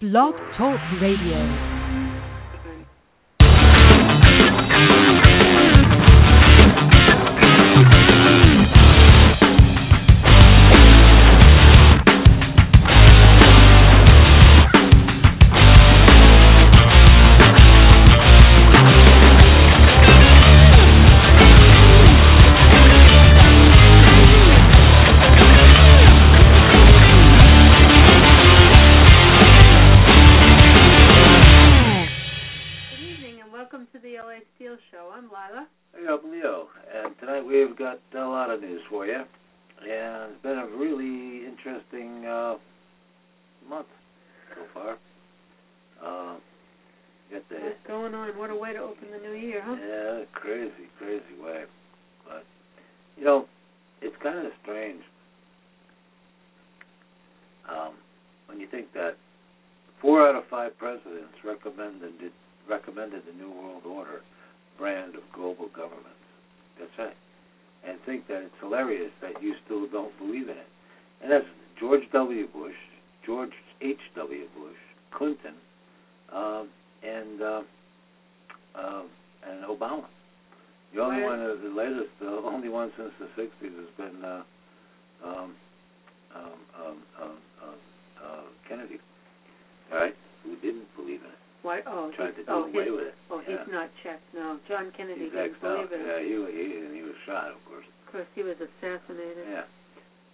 Blog Talk Radio. Four out of five presidents recommended recommended the New World Order brand of global government. That's right. And think that it's hilarious that you still don't believe in it. And that's George W. Bush, George H. W. Bush, Clinton, uh, and uh, uh, and Obama. The only one, of the latest, the only one since the '60s has been uh, um, um, um, um, uh, uh, Kennedy right? Who didn't believe in it? Why? Oh, tried to oh, do oh, away with it. Oh, yeah. he's not checked. No, John Kennedy he's didn't believe in it. Yeah, he, he and he was shot, of course. Of course, he was assassinated. Yeah,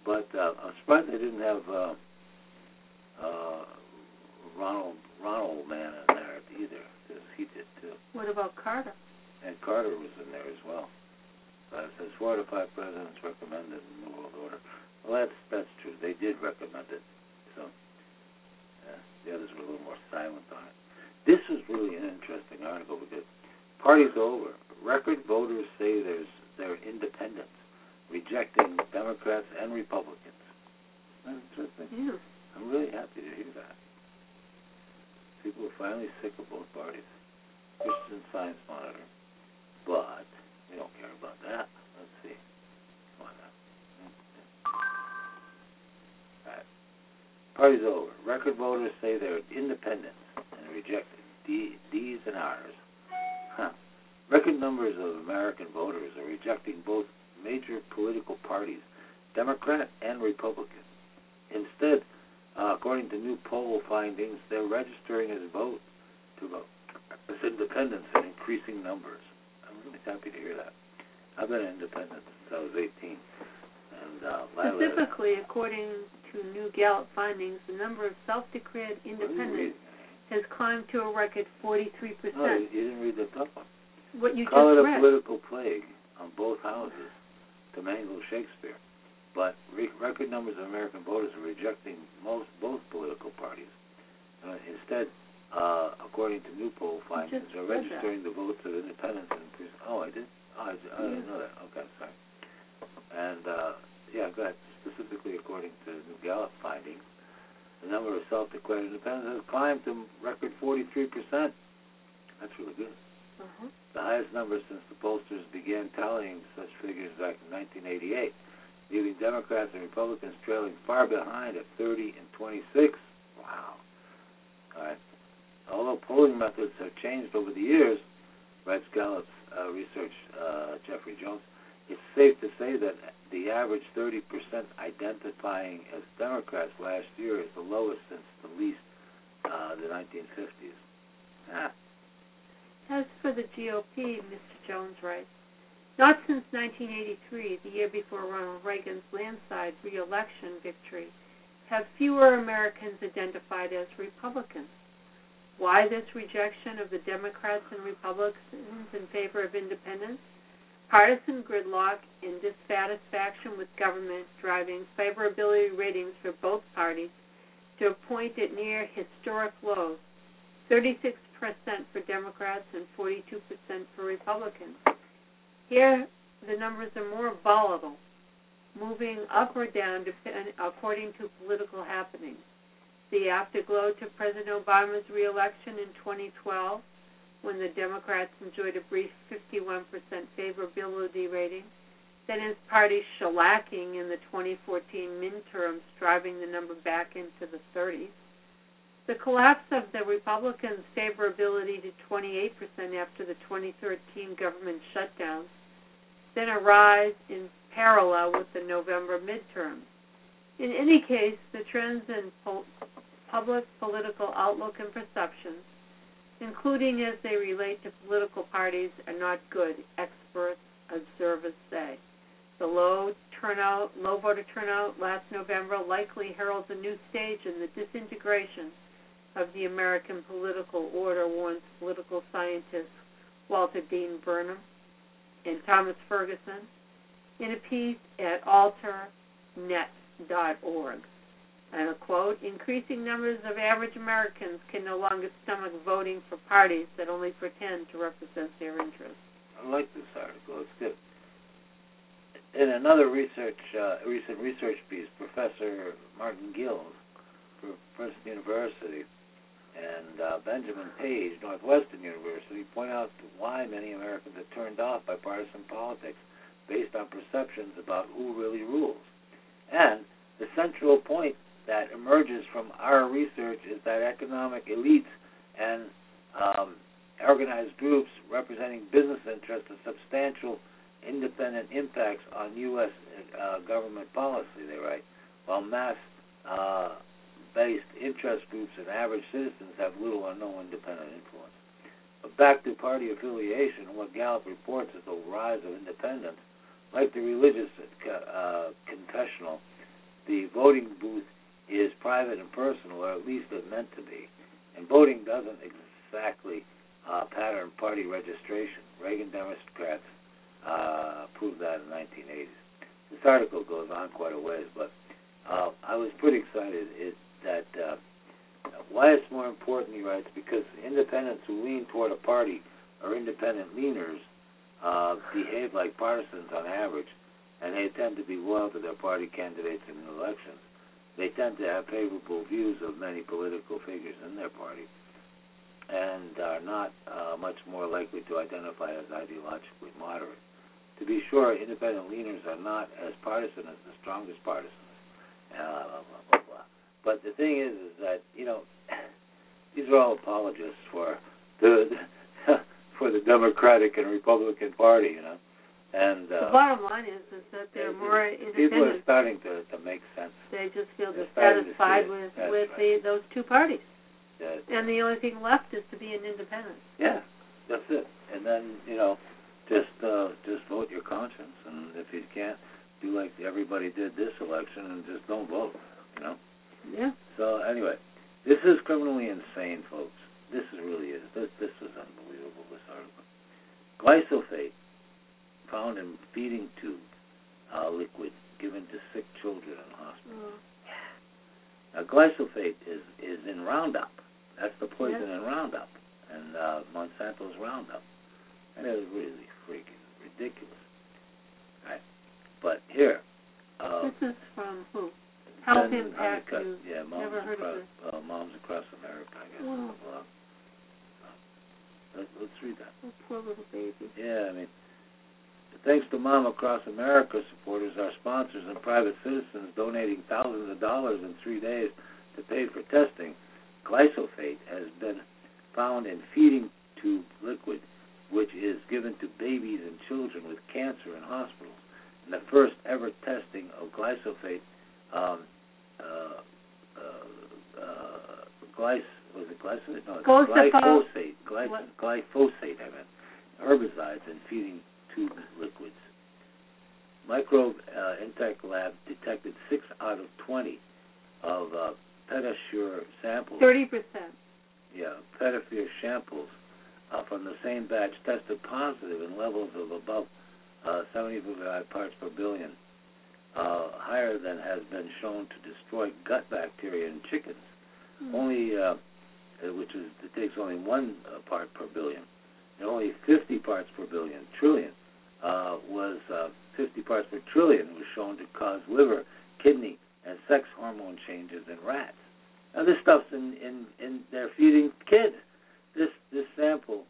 but uh, I'm surprised they didn't have uh, uh, Ronald Ronald man in there either, because he did too. What about Carter? And Carter was in there as well. Uh, it says four to five presidents recommended in the world order. Well, that's that's true. They did recommend it. Party's over. Record voters say there's their independence, rejecting Democrats and Republicans. That's interesting. Yeah. I'm really happy to hear that. People are finally sick of both parties. Christian Science Monitor, but they're independent and rejected D, D's and R's. Huh. Record numbers of American voters are rejecting both major political parties, Democrat and Republican. Instead, uh, according to new poll findings, they're registering as vote to vote as independents in increasing numbers. I'm really happy to hear that. I've been an independent since I was 18. And uh, specifically, according to new Gallup findings, the number of self-declared independents has climbed to a record 43%. No, you didn't read the top one. What you Call just it read. a political plague on both houses to mangle Shakespeare. But re- record numbers of American voters are rejecting most both political parties. Uh, instead, uh, according to new poll findings, are registering the votes of independents and increase. Oh, I did. Oh, I, I didn't know that. Okay, sorry. And uh, yeah, go ahead. Specifically, according to new Gallup findings, the number of self-declared independents has climbed to record 43%. That's really good. Uh-huh. The highest number since the pollsters began tallying such figures back in 1988, leaving Democrats and Republicans trailing far behind at 30 and 26. Wow. All right. Although polling methods have changed over the years, writes Gallup's uh, research uh, Jeffrey Jones, it's safe to say that the average 30% identifying as Democrats last year is the lowest since the least uh, the 1950s. Ah. As for the GOP, Mr. Jones writes, not since 1983, the year before Ronald Reagan's landslide re-election victory, have fewer Americans identified as Republicans. Why this rejection of the Democrats and Republicans in favor of independence? Partisan gridlock and dissatisfaction with government driving favorability ratings for both parties to a point at near historic lows 36% for Democrats and 42% for Republicans. Here, the numbers are more volatile, moving up or down according to political happenings. The afterglow to President Obama's reelection in 2012 when the Democrats enjoyed a brief 51% favorability rating, then his party shellacking in the 2014 midterms, driving the number back into the 30s. The collapse of the Republicans' favorability to 28% after the 2013 government shutdown, then a rise in parallel with the November midterms. In any case, the trends in po- public political outlook and perceptions, including as they relate to political parties, are not good, experts, observers say. The low turnout, low voter turnout last November likely heralds a new stage in the disintegration of the American political order, warns political scientist Walter Dean Burnham and Thomas Ferguson in a piece at alternet.org. And a quote Increasing numbers of average Americans can no longer stomach voting for parties that only pretend to represent their interests. I like this article. It's good. In another research, uh, recent research piece, Professor Martin Gilens, from Princeton University, and uh, Benjamin Page, Northwestern University, point out why many Americans are turned off by partisan politics based on perceptions about who really rules. And the central point that emerges from our research is that economic elites and um, organized groups representing business interests have substantial independent impacts on U.S. Uh, government policy, they write, while mass uh, based interest groups and average citizens have little or no independent influence. But back to party affiliation, what Gallup reports is the rise of independence. Like the religious uh, confessional, the voting booth is private and personal, or at least it's meant to be. And voting doesn't exactly uh, pattern party registration. Reagan Democrats uh, proved that in the 1980s. This article goes on quite a ways, but uh, I was pretty excited it, that uh, why it's more important, he writes, because independents who lean toward a party or independent leaners uh, behave like partisans on average, and they tend to be loyal to their party candidates in elections. They tend to have favorable views of many political figures in their party and are not uh, much more likely to identify as ideologically moderate. To be sure, independent leaners are not as partisan as the strongest partisans. Uh, blah, blah, blah, but the thing is, is that you know, these are all apologists for the for the Democratic and Republican Party, you know. And uh, the bottom line is, is that they're it, more independent. People are starting to to make sense. They just feel dissatisfied starting to see it. with That's with right. the those two parties, Yeah, and the only thing left is to be an independent. yeah, that's it. And then you know, just uh, just vote your conscience, and if you can't, do like everybody did this election, and just don't vote. You know. Yeah. So anyway, this is criminally insane, folks. This is really is. This this is unbelievable. This article. Glyphosate found in feeding tube uh, liquid given to sick children in hospitals. Oh. Now, glyphosate is is in Roundup. That's the poison Yeah. in Roundup, and uh, Monsanto's Roundup, and it was really freaking ridiculous. Right? But here, uh, This is from who? Health Impact News. Yeah, moms Never heard across, of uh, moms across America, I guess. Wow. on the blog. Let, let's read that. Oh, poor little baby. Yeah, I mean, thanks to Mom Across America supporters, our sponsors, and private citizens donating thousands of dollars in three days to pay for testing, glyphosate has been found in feeding tube liquid, which is given to babies and children with cancer in hospitals. And the first ever testing of glyphosate, um, uh, uh, uh, glyphosate, was it glyphosate? No, it's Glyphosate. glyphosate. Glyphosate, I meant herbicides in feeding tube liquids. Microbe uh, Inotech Lab detected 6 out of 20 of uh, PediaSure samples. Thirty percent. Yeah, PediaSure samples uh, from the same batch tested positive in levels of above uh, 75 parts per billion, uh, higher than has been shown to destroy gut bacteria in chickens. Only, uh, uh, which is it takes only one uh, part per billion, and only 50 parts per billion, trillion, uh, was uh, 50 parts per trillion was shown to cause liver, kidney, and sex hormone changes in rats. Now this stuff's in in in they're feeding kids. This this sample.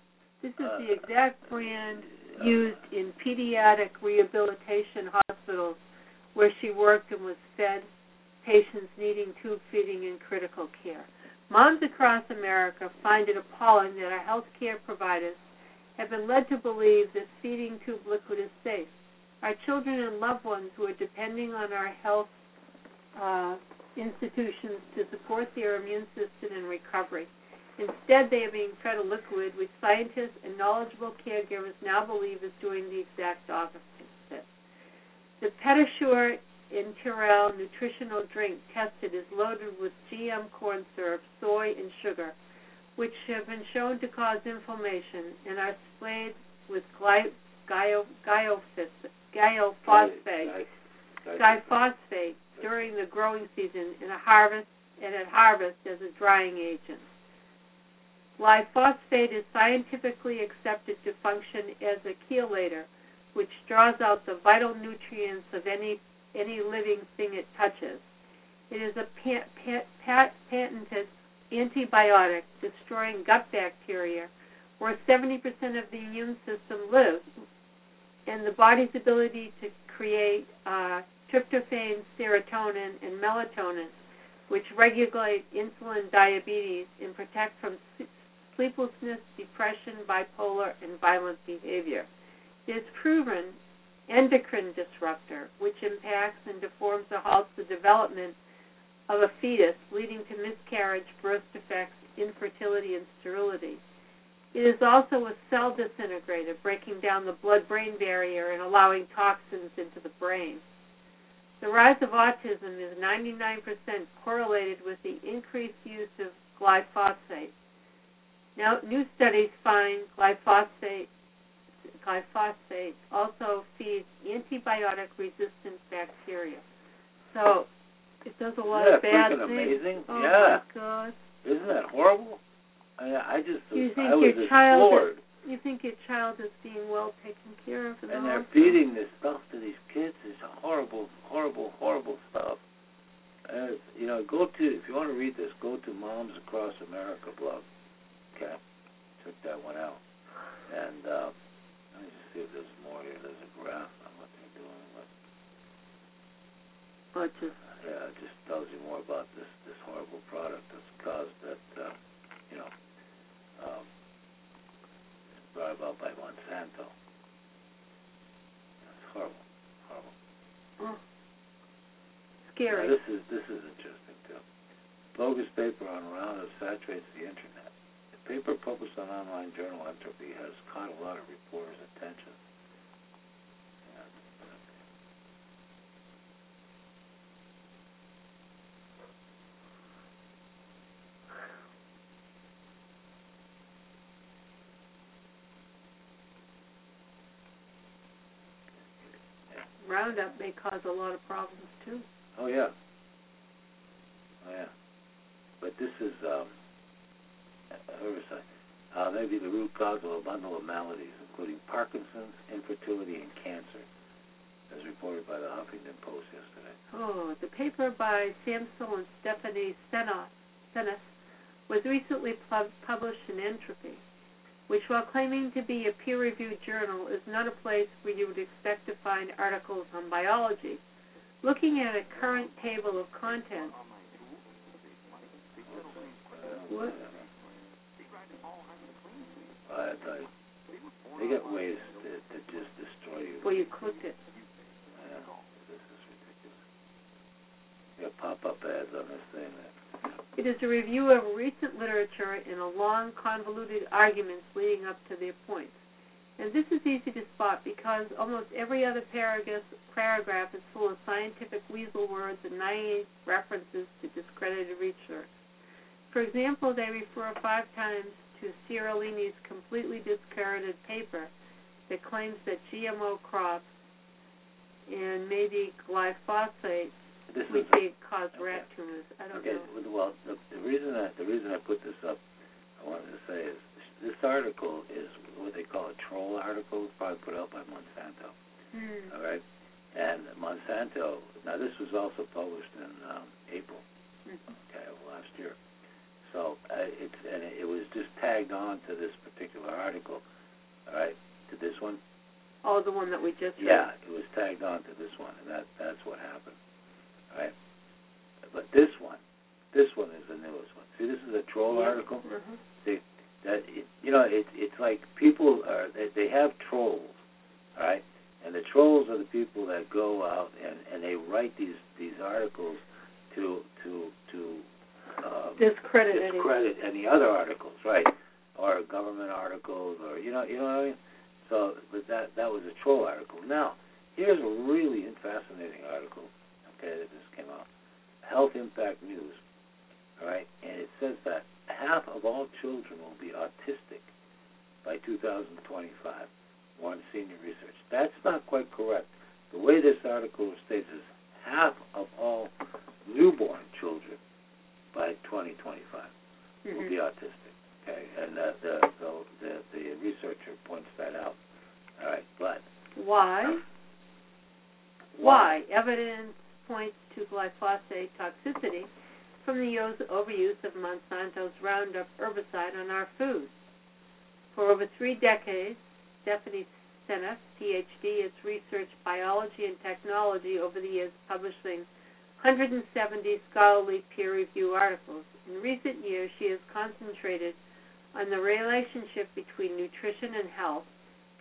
This is uh, the exact brand uh, used in pediatric rehabilitation hospitals where she worked and was fed patients needing tube feeding in critical care. Moms across America find it appalling that our health care providers have been led to believe that feeding tube liquid is safe. Our children and loved ones who are depending on our health uh, institutions to support their immune system and recovery. Instead, they are being fed a liquid which scientists and knowledgeable caregivers now believe is doing the exact opposite. The PediaSure Enteral nutritional drink tested is loaded with GM corn syrup, soy, and sugar, which have been shown to cause inflammation and are sprayed with gly- glyphosate during the growing season and a harvest and at harvest as a drying agent. Glyphosate is scientifically accepted to function as a chelator, which draws out the vital nutrients of any any living thing it touches. It is a pat, pat, pat, patented antibiotic destroying gut bacteria, where 70% of the immune system lives, and the body's ability to create uh, tryptophan, serotonin, and melatonin, which regulate insulin, diabetes, and protect from sleeplessness, depression, bipolar, and violent behavior. Is proven endocrine disruptor, which impacts and deforms or halts the development of a fetus, leading to miscarriage, birth defects, infertility, and sterility. It is also a cell disintegrator, breaking down the blood brain barrier and allowing toxins into the brain. The rise of autism is 99% correlated with the increased use of glyphosate. Now, new studies find glyphosate glyphosate also feeds antibiotic resistant bacteria. So it does a lot Isn't of bad that things. amazing? Oh yeah. my god. Isn't that horrible? I, I just You think I was your child floored. You think your child is being well taken care of the and they're feeding this stuff to these kids. It's horrible, horrible, horrible stuff. As you know, go to if you want to read this, go to Moms Across America blog. Okay, check that one out. And uh, let me just see if there's more here. There's a graph on what they're doing. But But just yeah, just tells you more about this this horrible product that's caused that uh, you know um, brought about by Monsanto. It's horrible, horrible. oh, Now, scary. this is this is interesting too. Bogus paper on Roundup saturates the internet. The paper published on online journal Entropy has caught a lot of reporters' attention. Roundup may cause a lot of problems too. Oh yeah. Oh yeah. But this is um, herbicide. Uh, maybe the root cause of a bundle of maladies, including Parkinson's, infertility, and cancer, as reported by the Huffington Post yesterday. Oh, the paper by Samsel and Stephanie Seneff was recently pub- published in Entropy, which, while claiming to be a peer-reviewed journal, is not a place where you would expect to find articles on biology. Looking at a current table of contents, what? I they get ways to, to just destroy you. Well, you clicked it. Yeah, this is ridiculous. You got pop-up ads on this thing. That, It is a review of recent literature and a long, convoluted arguments leading up to their points. And this is easy to spot because almost every other paragraph, paragraph is full of scientific weasel words and naive references to discredited research. For example, they refer five times to Seralini's completely discredited paper that claims that GMO crops and maybe glyphosate this we is think cause rat tumors. I don't Okay, know. well, the, the reason I the reason I put this up, I wanted to say is this article is what they call a troll article, probably put out by Monsanto. Hmm. All right, and Monsanto. Now this was also published in um, April, Mhm. okay, of last year. So uh, it's and it was just tagged on to this particular article. All right, to this one. Oh, the one that we just Yeah, read. it was tagged on to this one, and that that's what happened. Right, but this one, This one is the newest one. See, this is a troll Yeah. article. Mhm. See, that it, you know, it, it's like people are they, they have trolls, right, and the trolls are the people that go out and and they write these these articles to to to um, Discredit anything. discredit any other articles, right? Or government articles, or you know, you know what I mean. So, but that that was a troll article. Now, here's a really fascinating article. Okay, that just came out. Health Impact News. All right, and it says that half of all children will be autistic by 2025. One senior research. That's not quite correct. The way this article states is half of all newborn children by 2025 will Mhm. be autistic. Okay, and uh, the, the the the researcher points that out. All right, but Why? Why? Evidence points to glyphosate toxicity from the use, overuse of Monsanto's Roundup herbicide on our food. For over three decades, Stephanie Seneff, PhD, has researched biology and technology over the years, publishing 170 scholarly peer-reviewed articles. In recent years, she has concentrated on the relationship between nutrition and health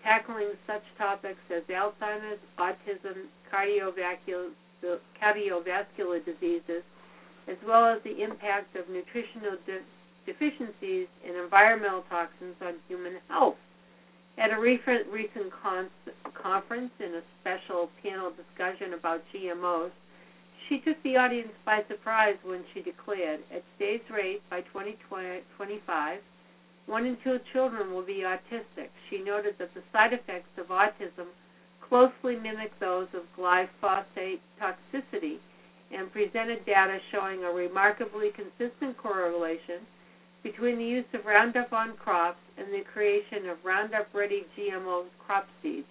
tackling such topics as Alzheimer's, autism, cardiovascular, cardiovascular diseases, as well as the impact of nutritional de- deficiencies and environmental toxins on human health. At a recent, recent con- conference in a special panel discussion about GMOs, she took the audience by surprise when she declared, at today's rate, by 2025, one in two children will be autistic. She noted that the side effects of autism closely mimic those of glyphosate toxicity and presented data showing a remarkably consistent correlation between the use of Roundup on crops and the creation of Roundup Ready GMO crop seeds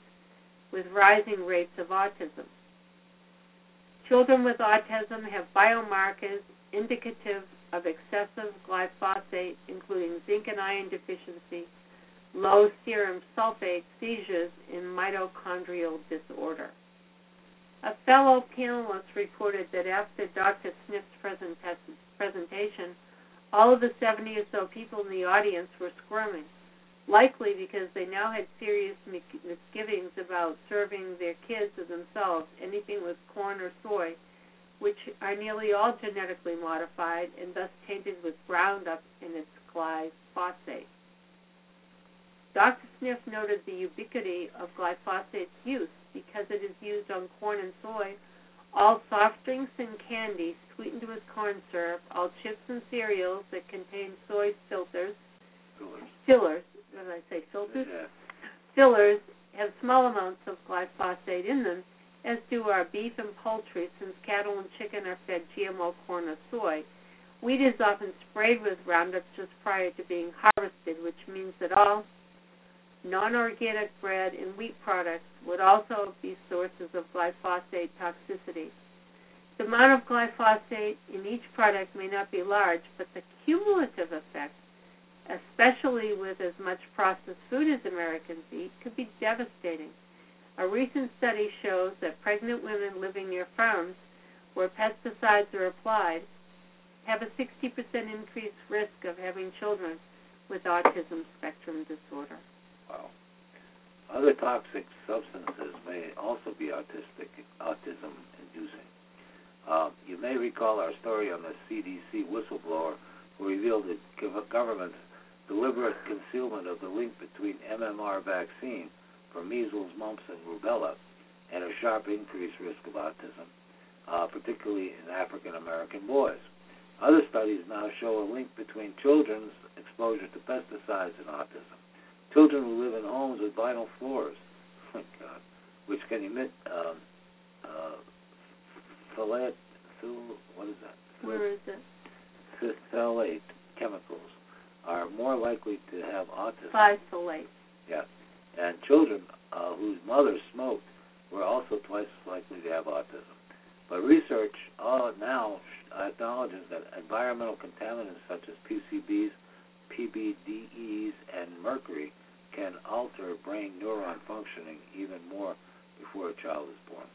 with rising rates of autism. Children with autism have biomarkers indicative of excessive glyphosate, including zinc and iron deficiency, low serum sulfate, seizures, in mitochondrial disorder. A fellow panelist reported that after Dr. Seneff's presentation, all of the 70 or so people in the audience were squirming, likely because they now had serious misgivings about serving their kids or themselves anything with corn or soy which are nearly all genetically modified and thus tainted with Roundup and its glyphosate. Dr. Seneff noted the ubiquity of glyphosate's use because it is used on corn and soy, all soft drinks and candy sweetened with corn syrup, all chips and cereals that contain soy filters, fillers. fillers, did I say, filters? Yeah. Fillers have small amounts of glyphosate in them, as do our beef and poultry, since cattle and chicken are fed GMO corn or soy. Wheat is often sprayed with Roundup just prior to being harvested, which means that all non organic bread and wheat products would also be sources of glyphosate toxicity. The amount of glyphosate in each product may not be large, but the cumulative effect, especially with as much processed food as Americans eat, could be devastating. A recent study shows that pregnant women living near farms where pesticides are applied have a 60% increased risk of having children with autism spectrum disorder. Wow. Other toxic substances may also be autistic, autism inducing. Uh, you may recall our story on the CDC whistleblower who revealed the government's deliberate concealment of the link between MMR vaccine for measles, mumps, and rubella and a sharp increased risk of autism, uh, particularly in African American boys. Other studies now show a link between children's exposure to pesticides and autism. Children who live in homes with vinyl floors, God, which can emit um, uh, phthalate, what is that? Where is it? Phthalate chemicals are more likely to have autism. Bisolate. Yeah. And children uh, whose mothers smoked were also twice as likely to have autism. But research uh, now acknowledges that environmental contaminants such as PCBs, PBDEs, and mercury can alter brain neuron functioning even more before a child is born.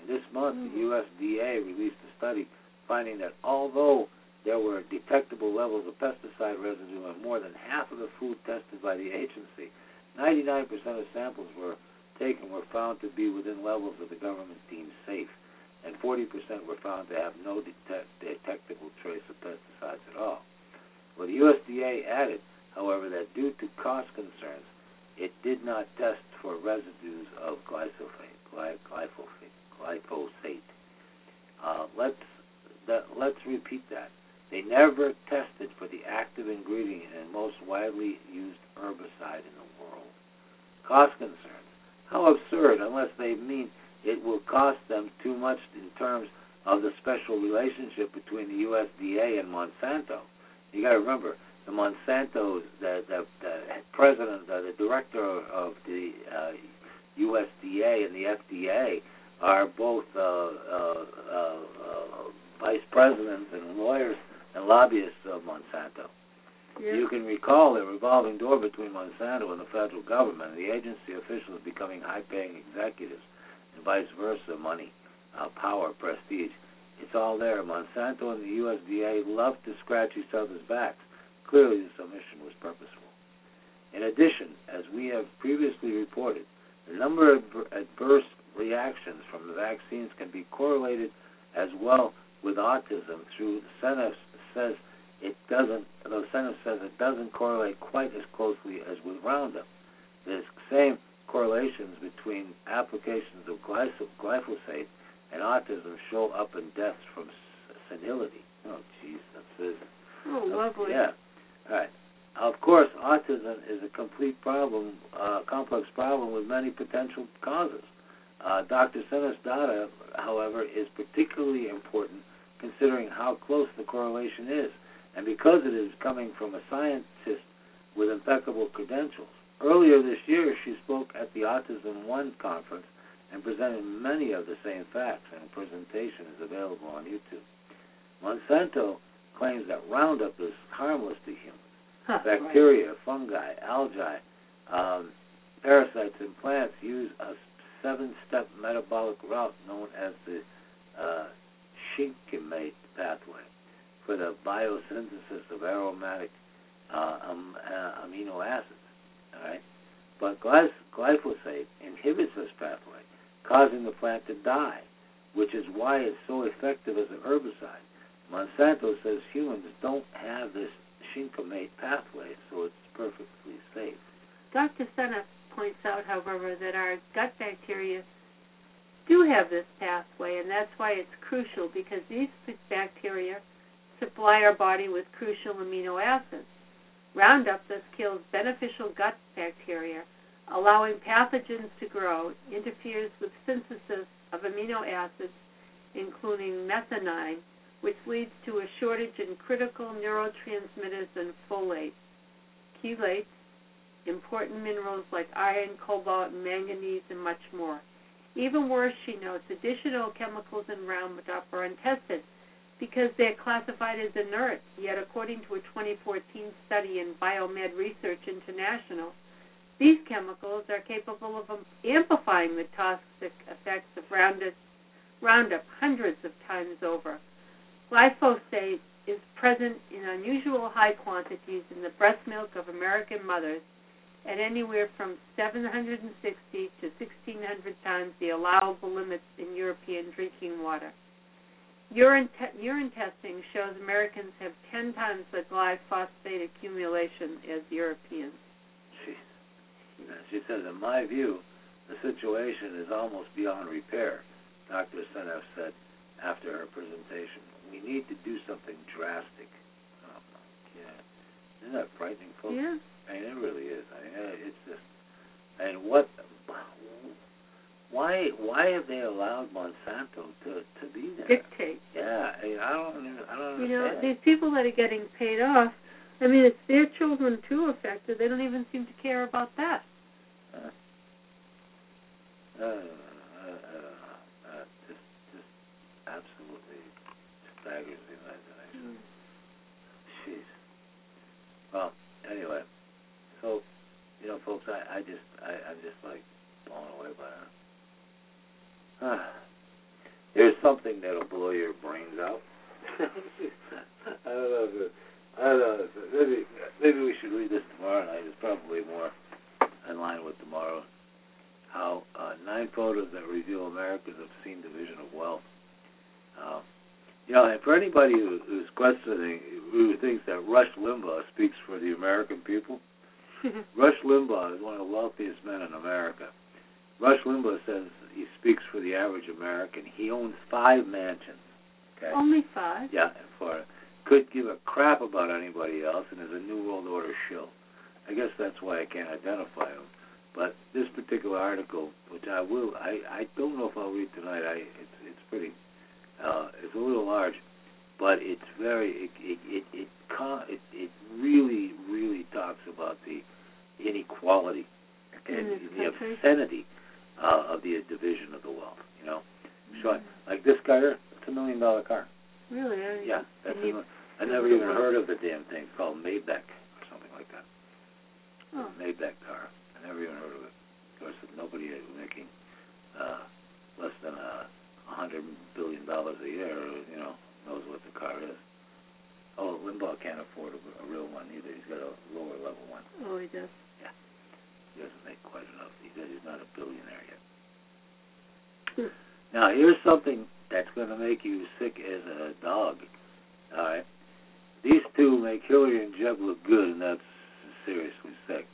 And this month, Mhm. the USDA released a study finding that although there were detectable levels of pesticide residue in more than half of the food tested by the agency. 99% of samples were taken were found to be within levels that the government deemed safe, and 40% were found to have no detect- detectable trace of pesticides at all. Well, the USDA added, however, that due to cost concerns, it did not test for residues of glyphosate. Uh, let's that, let's repeat that. They never tested for the active ingredient in most widely used herbicide in the world. Cost concerns. How absurd, unless they mean it will cost them too much in terms of the special relationship between the USDA and Monsanto. You got to remember, the Monsanto, the, the, the president, the, the director of the uh, USDA and the FDA are both uh, uh, uh, vice presidents and lawyers and lobbyists of Monsanto. Yeah. You can recall the revolving door between Monsanto and the federal government, and the agency officials becoming high-paying executives, and vice versa, money, uh, power, prestige. It's all there. Monsanto and the USDA love to scratch each other's backs. Clearly, the submission was purposeful. In addition, as we have previously reported, the number of adverse reactions from the vaccines can be correlated as well with autism through Seneff says it doesn't, though Seneff says it doesn't correlate quite as closely as with Roundup. The same correlations between applications of glyphosate and autism show up in deaths from senility. Oh, jeez, that's it. Oh, lovely. Yeah. Right. Of course, autism is a complete problem, uh, complex problem with many potential causes. Uh, Dr. Seneff's data, however, is particularly important considering how close the correlation is, and because it is coming from a scientist with impeccable credentials. Earlier this year, she spoke at the Autism One conference and presented many of the same facts, and the presentation is available on YouTube. Monsanto claims that Roundup is harmless to humans. Huh, Bacteria, fungi, algae, um, parasites and plants use a seven-step metabolic route known as the uh, shikimate pathway for the biosynthesis of aromatic uh, um, uh, amino acids. All right, but glyphosate inhibits this pathway, causing the plant to die, which is why it's so effective as an herbicide. Monsanto says humans don't have this shikimate pathway, so it's perfectly safe. Dr. Seneff points out, however, that our gut bacteria do have this pathway, and that's why it's crucial because these bacteria supply our body with crucial amino acids. Roundup thus kills beneficial gut bacteria, allowing pathogens to grow, interferes with synthesis of amino acids, including methionine, which leads to a shortage in critical neurotransmitters and folate, chelates, important minerals like iron, cobalt, manganese, and much more. Even worse, she notes, additional chemicals in Roundup are untested because they're classified as inert. Yet, according to a 2014 study in Biomed Research International, these chemicals are capable of amplifying the toxic effects of Roundup, Roundup hundreds of times over. Glyphosate is present in unusual high quantities in the breast milk of American mothers at anywhere from 760 to 1600 times the allowable limits in European drinking water. Urine, te- urine testing shows Americans have 10 times the glyphosate accumulation as Europeans. She, says, in my view, the situation is almost beyond repair, Dr. Seneff said after her presentation. We need to do something drastic. Oh, my God. Isn't that frightening, folks? Yeah. I mean, it really is. I mean, it's just, and what, why, why have they allowed Monsanto to to be there? Dictate. Yeah, I, mean, I don't, I don't know. You know, these people that are getting paid off, I mean, it's their children too affected. They don't even seem to care about that. Uh, uh, just, just absolutely staggers the imagination. Jeez. Well, anyway, so you know, folks, I, I just, I, I'm just like blown away by that. Ah. There's something that'll blow your brains out. I don't know. If it, I don't know. If it, maybe maybe we should read this tomorrow night. It's probably more in line with tomorrow. How uh, nine photos that reveal America's obscene division of wealth. Um, know, and for anybody who, who's questioning, who thinks that Rush Limbaugh speaks for the American people, Rush Limbaugh is one of the wealthiest men in America. Rush Limbaugh says he speaks for the average American. He owns five mansions. Okay. Only five. Yeah, in Florida. Could give a crap about anybody else, and is a New World Order shill. I guess that's why I can't identify him. But this particular article, which I will, I I don't know if I'll read tonight. I it's it's pretty, uh, it's a little large, but it's very it it it it, it, it really really talks about the inequality and In this the obscenity uh, of the division of the wealth. You know, Mm-hmm. like this car, here, it's a million dollar car. Really? I, Yeah, that's and a, I never even heard of the damn thing. It's called Maybach or something like that. Oh. Maybach car. I never even heard of it. Of course, nobody is making uh, less than a hundred billion dollars a year, you know, knows what the car is. Oh, Limbaugh can't afford a, a real one either. He's got a lower level one. Oh, he does. Yeah, he doesn't make quite enough. He says he's not a billionaire yet. Hmm. Now, here's something that's going to make you sick as a dog. All right. These two make Hillary and Jeb look good, and that's seriously sick.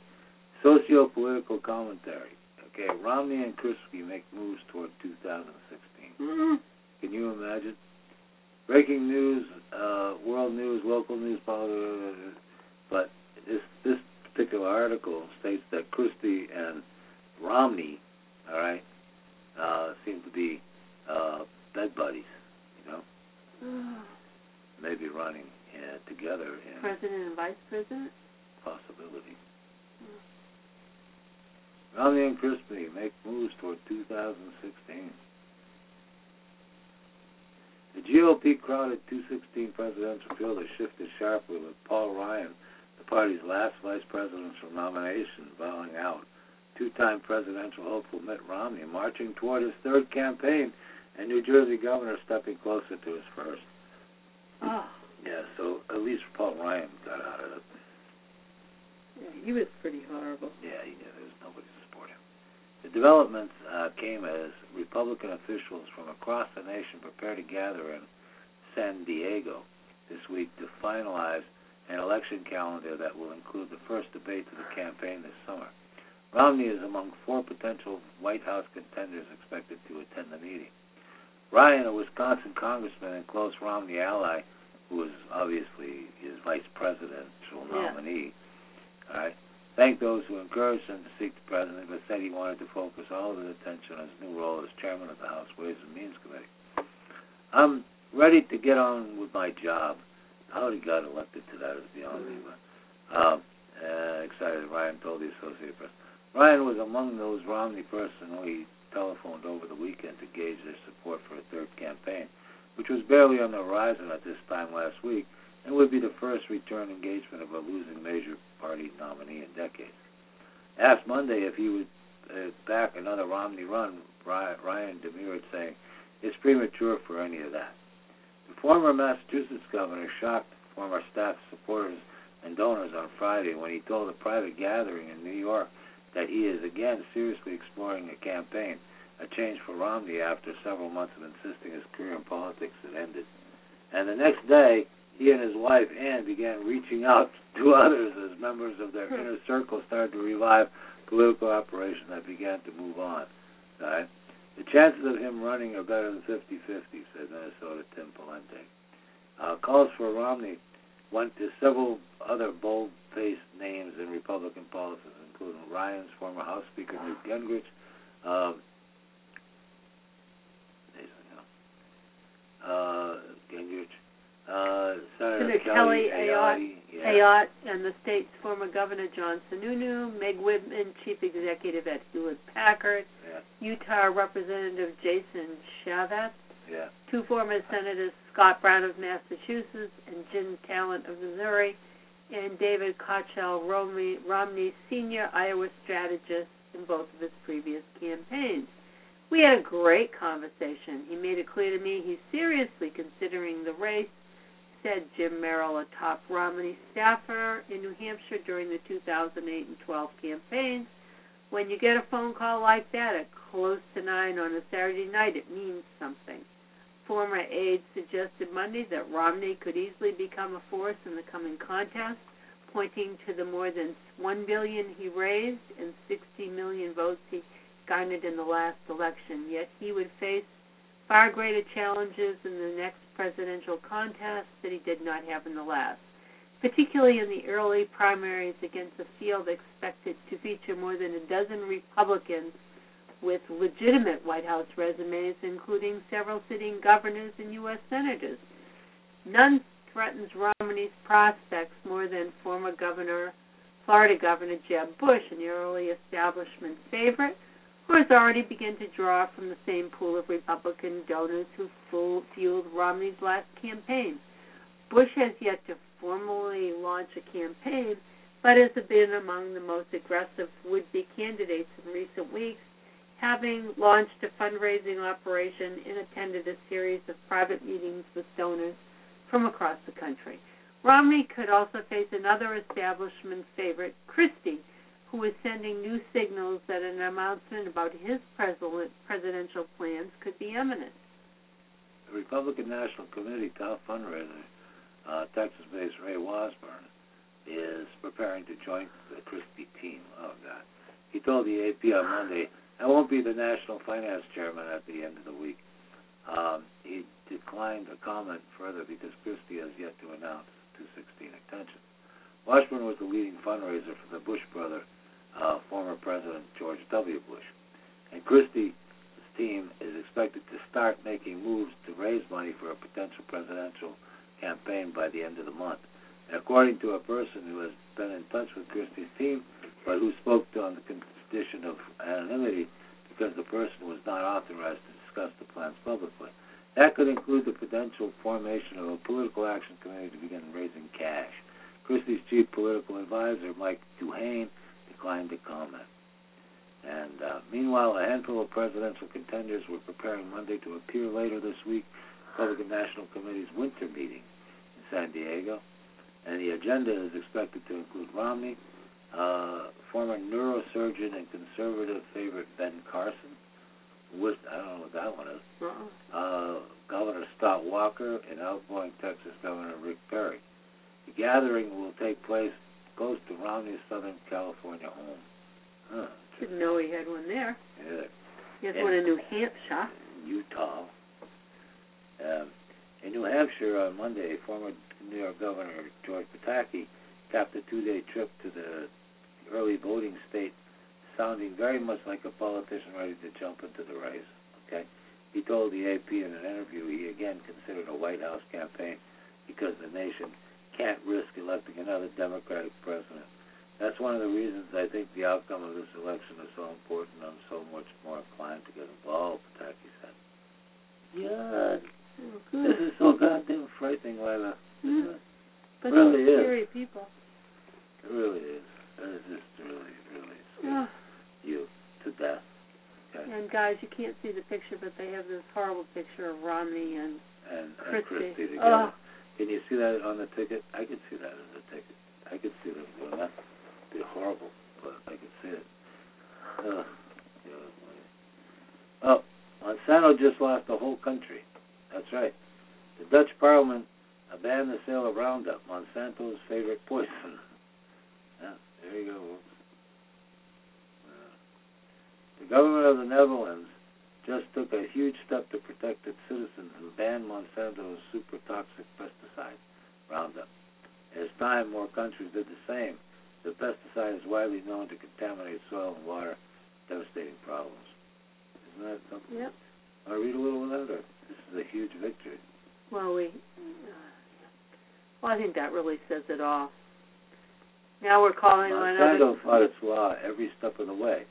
Socio-political commentary. Okay, Romney and Christie make moves toward 2016. Mm. Can you imagine? Breaking news, uh, world news, local news, politics, but this this particular article states that Christie and Romney, all right, uh, seem to be uh, bed buddies. You know, maybe running uh, together in President and vice president? possibility. Romney and Christie make moves toward 2016. The GOP crowded 216 presidential field has shifted sharply with Paul Ryan, the party's last vice presidential nomination, bowing out. Two-time presidential hopeful Mitt Romney marching toward his third campaign, and New Jersey governor stepping closer to his first. Oh. Yeah, so at least Paul Ryan got out of it. Yeah, he was pretty horrible. Yeah, he did. There was nobody to support him. The developments uh, came as Republican officials from across the nation prepare to gather in San Diego this week to finalize an election calendar that will include the first debate of the campaign this summer. Romney is among four potential White House contenders expected to attend the meeting. Ryan, a Wisconsin congressman and close Romney ally, who is obviously his vice presidential Yeah. nominee, all right, thanked those who encouraged him to seek the president, but said he wanted to focus all of his attention on his new role as chairman of the House Ways and Means Committee. I'm ready to get on with my job. How he got elected to that is beyond me, but um, uh, excited. Ryan told the Associated Press. Ryan was among those Romney personally telephoned over the weekend to gauge their support for a third campaign, which was barely on the horizon at this time last week, and would be the first return engagement of a losing major party nominee in decades. Asked Monday if he would uh, back another Romney run, Ryan, demurred, saying it's premature for any of that. The former Massachusetts governor shocked former staff supporters and donors on Friday when he told a private gathering in New York that he is again seriously exploring a campaign, a change for Romney after several months of insisting his career in politics had ended. And the next day, he and his wife Ann began reaching out to others as members of their Hmm. inner circle started to revive political operation that began to move on. Right? The chances of him running are better than 50-50, said Minnesota Tim Pawlenty. Uh, calls for Romney went to several other bold-faced names in Republican politics, including Ryan's former House Speaker Newt Gingrich, um, uh, Gingrich, uh, Senator Senator Kelly Ayotte, yeah. Ayotte and the state's former governor John Sununu, Meg Whitman, chief executive at Hewlett Packard, yeah, Utah Representative Jason Chaffetz, yeah, two former senators Scott Brown of Massachusetts and Jim Talent of Missouri, and David Kochel Romney, Romney, senior Iowa strategist in both of his previous campaigns. We had a great conversation. He made it clear to me he's seriously considering the race said Jim Merrill, a top Romney staffer in New Hampshire during the 2008 and 12 campaigns, when you get a phone call like that at close to 9 on a Saturday night, it means something. Former aides suggested Monday that Romney could easily become a force in the coming contest, pointing to the more than 1 billion he raised and 60 million votes he garnered in the last election. Yet he would face far greater challenges in the next presidential contest that he did not have in the last, particularly in the early primaries against a field expected to feature more than a dozen Republicans with legitimate White House resumes, including several sitting governors and U.S. senators. None threatens Romney's prospects more than former governor, Florida Governor Jeb Bush, an early establishment favorite who has already begun to draw from the same pool of Republican donors who fueled Romney's last campaign. Bush has yet to formally launch a campaign, but has been among the most aggressive would be candidates in recent weeks, having launched a fundraising operation and attended a series of private meetings with donors from across the country. Romney could also face another establishment favorite, Christie, who is sending new signals that an announcement about his presidential plans could be imminent. The Republican National Committee top fundraiser, uh, Texas-based Ray Washburn, is preparing to join the Christie team. Oh God! He told the AP on Monday, "I won't be the national finance chairman at the end of the week." Um, he declined to comment further because Christie has yet to announce 216 attention. Washburn was the leading fundraiser for the Bush brother uh, former President George W. Bush. And Christie's team is expected to start making moves to raise money for a potential presidential campaign by the end of the month. And according to a person who has been in touch with Christie's team, but who spoke to on the condition of anonymity because the person was not authorized to discuss the plans publicly. That could include the potential formation of a political action committee to begin raising cash. Christie's chief political advisor, Mike DuHaime, declined to comment. And uh, meanwhile, a handful of presidential contenders were preparing Monday to appear later this week, at Republican National Committee's winter meeting in San Diego. And the agenda is expected to include Romney, uh, former neurosurgeon and conservative favorite Ben Carson, with I don't know what that one is, uh-uh. uh, Governor Scott Walker, and outgoing Texas Governor Rick Perry. The gathering will take place close to Romney's Southern California home. Huh. Didn't know he had one there. Yeah. He has And- one in New Hampshire. Utah. Um, in New Hampshire on Monday, former New York Governor George Pataki capped a two-day trip to the early voting state, sounding very much like a politician ready to jump into the race. Okay, he told the AP in an interview he again considered a White House campaign because the nation can't risk electing another Democratic president. That's one of the reasons I think the outcome of this election is so important. I'm so much more inclined to get involved, Pataki said. Yeah, Oh, this is so goddamn frightening, Lila. Mm. But really they're is. people. It really is. It is just really, really Yeah. you to death. Okay. And guys, you can't see the picture, but they have this horrible picture of Romney and And, and Christie. Christie together. Oh. Can you see that on the ticket? I could see that as a ticket. I could see them doing that. It'd be horrible, but I could see it. Yeah. Oh, Monsanto just lost the whole country. That's right. The Dutch Parliament banned the sale of Roundup, Monsanto's favorite poison. Yeah, there you go. Yeah. The government of the Netherlands just took a huge step to protect its citizens and banned Monsanto's super toxic pesticide, Roundup. As time, more countries did the same. The pesticide is widely known to contaminate soil and water, devastating problems. Isn't that something? yep. To read a little of that? Or this is a huge victory. Well, we. Uh, well, I think that really says it all. Now we're calling on Monsanto other. fought its law every step of the way.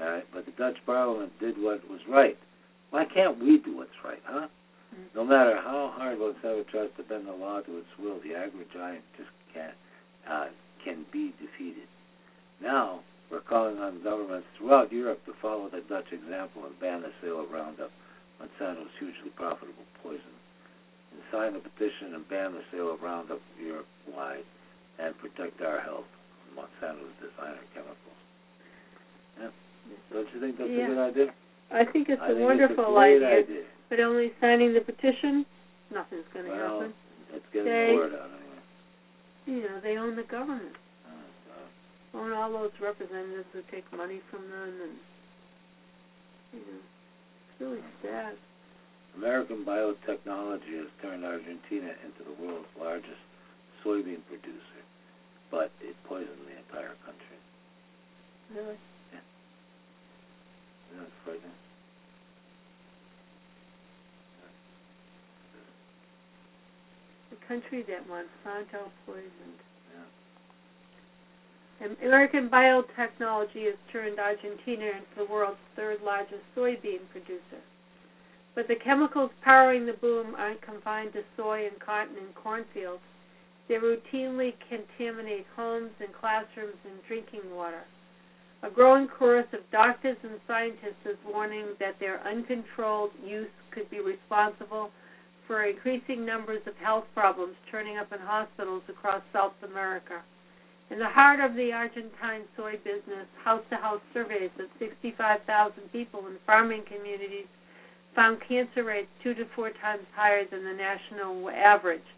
All right, but the Dutch Parliament did what was right. Why can't we do what's right, huh? Mm. No matter how hard Monsanto tries to bend the law to its will, the agri giant just can't uh, can be defeated. Now we're calling on governments throughout Europe to follow the Dutch example and ban the sale of Roundup, Monsanto's hugely profitable poison. In sign the petition and ban the sale of Roundup Europe wide and protect our health. From Monsanto's designer chemicals. Don't you think that's Yeah. a good idea? I think it's I a think wonderful it's a idea, idea. but only signing the petition, nothing's going to Well, happen. Let's get They- the word out anyway. You know, they own the government, Oh, own all those representatives who take money from them, and you know, it's really oh, sad. American biotechnology has turned Argentina into the world's largest soybean producer, but it poisoned the entire country. Really. Isn't? The country that Monsanto poisoned. Yeah. American biotechnology has turned Argentina into the world's third largest soybean producer. But the chemicals powering the boom aren't confined to soy and cotton and cornfields. They routinely contaminate homes and classrooms and drinking water. A growing chorus of doctors and scientists is warning that their uncontrolled use could be responsible for increasing numbers of health problems turning up in hospitals across South America. In the heart of the Argentine soy business, house to house surveys of 65,000 people in farming communities found cancer rates two to four times higher than the national average,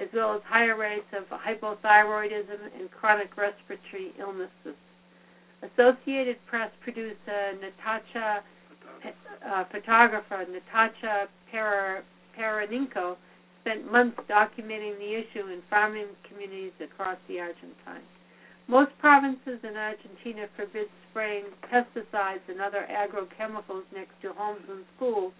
as well as higher rates of hypothyroidism and chronic respiratory illnesses. Associated Press producer Natasha, uh, photographer Natasha Para, Paraninko spent months documenting the issue in farming communities across the Argentine. Most provinces in Argentina forbid spraying pesticides and other agrochemicals next to homes and schools,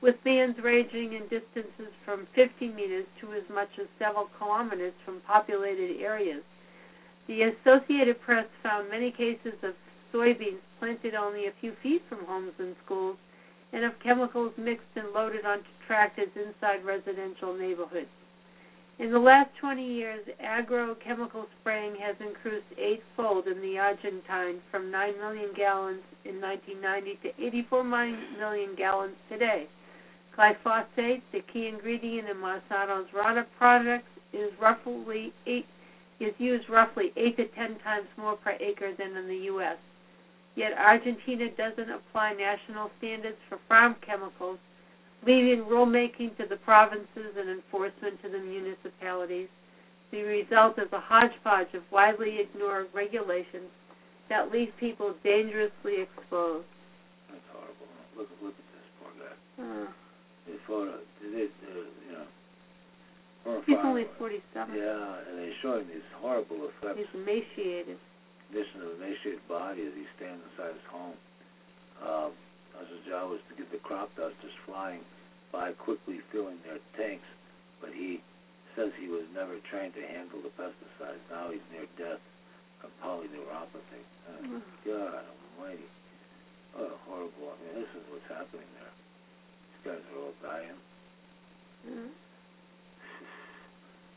with bans ranging in distances from 50 meters to as much as several kilometers from populated areas. The Associated Press found many cases of soybeans planted only a few feet from homes and schools and of chemicals mixed and loaded onto tractors inside residential neighborhoods. In the last 20 years, agrochemical spraying has increased eightfold in the Argentine from 9 million gallons in 1990 to 84 million gallons today. Glyphosate, the key ingredient in Monsanto's Roundup products, is roughly eight is used roughly eight to ten times more per acre than in the U.S. Yet Argentina doesn't apply national standards for farm chemicals, leaving rulemaking to the provinces and enforcement to the municipalities. The result is a hodgepodge of widely ignored regulations that leave people dangerously exposed. That's horrible. Look, look at this poor guy. Uh, His photo, they, they, you he's only 47. Yeah, and they're showing these horrible effects. He's emaciated. condition of emaciated body as he stands inside his home. Um, his job was to get the crop dusters flying by quickly filling their tanks, but he says he was never trained to handle the pesticides. Now he's near death of polyneuropathy. Uh, Mm. God almighty. What a horrible, I mean, this is what's happening there. These guys are all dying. Mm.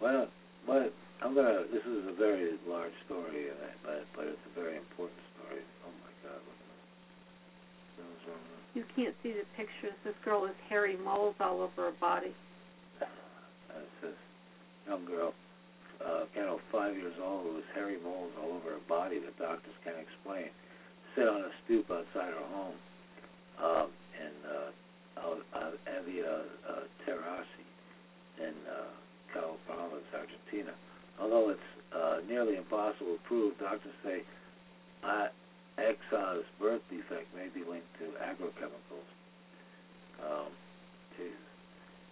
Well, but I'm gonna. This is a very large story, and but but it's a very important story. Oh my God! Look at this. What's wrong with You can't see the pictures. This girl has hairy moles all over her body. That's this? And young girl, uh, you know, five years old, with hairy moles all over her body that doctors can't explain. Sit on a stoop outside her home, um, in uh, out, uh, Terrassi in uh, Cal Province, Argentina. Although it's uh, nearly impossible to prove, doctors say uh, Exa's birth defect may be linked to agrochemicals. Um, Jesus.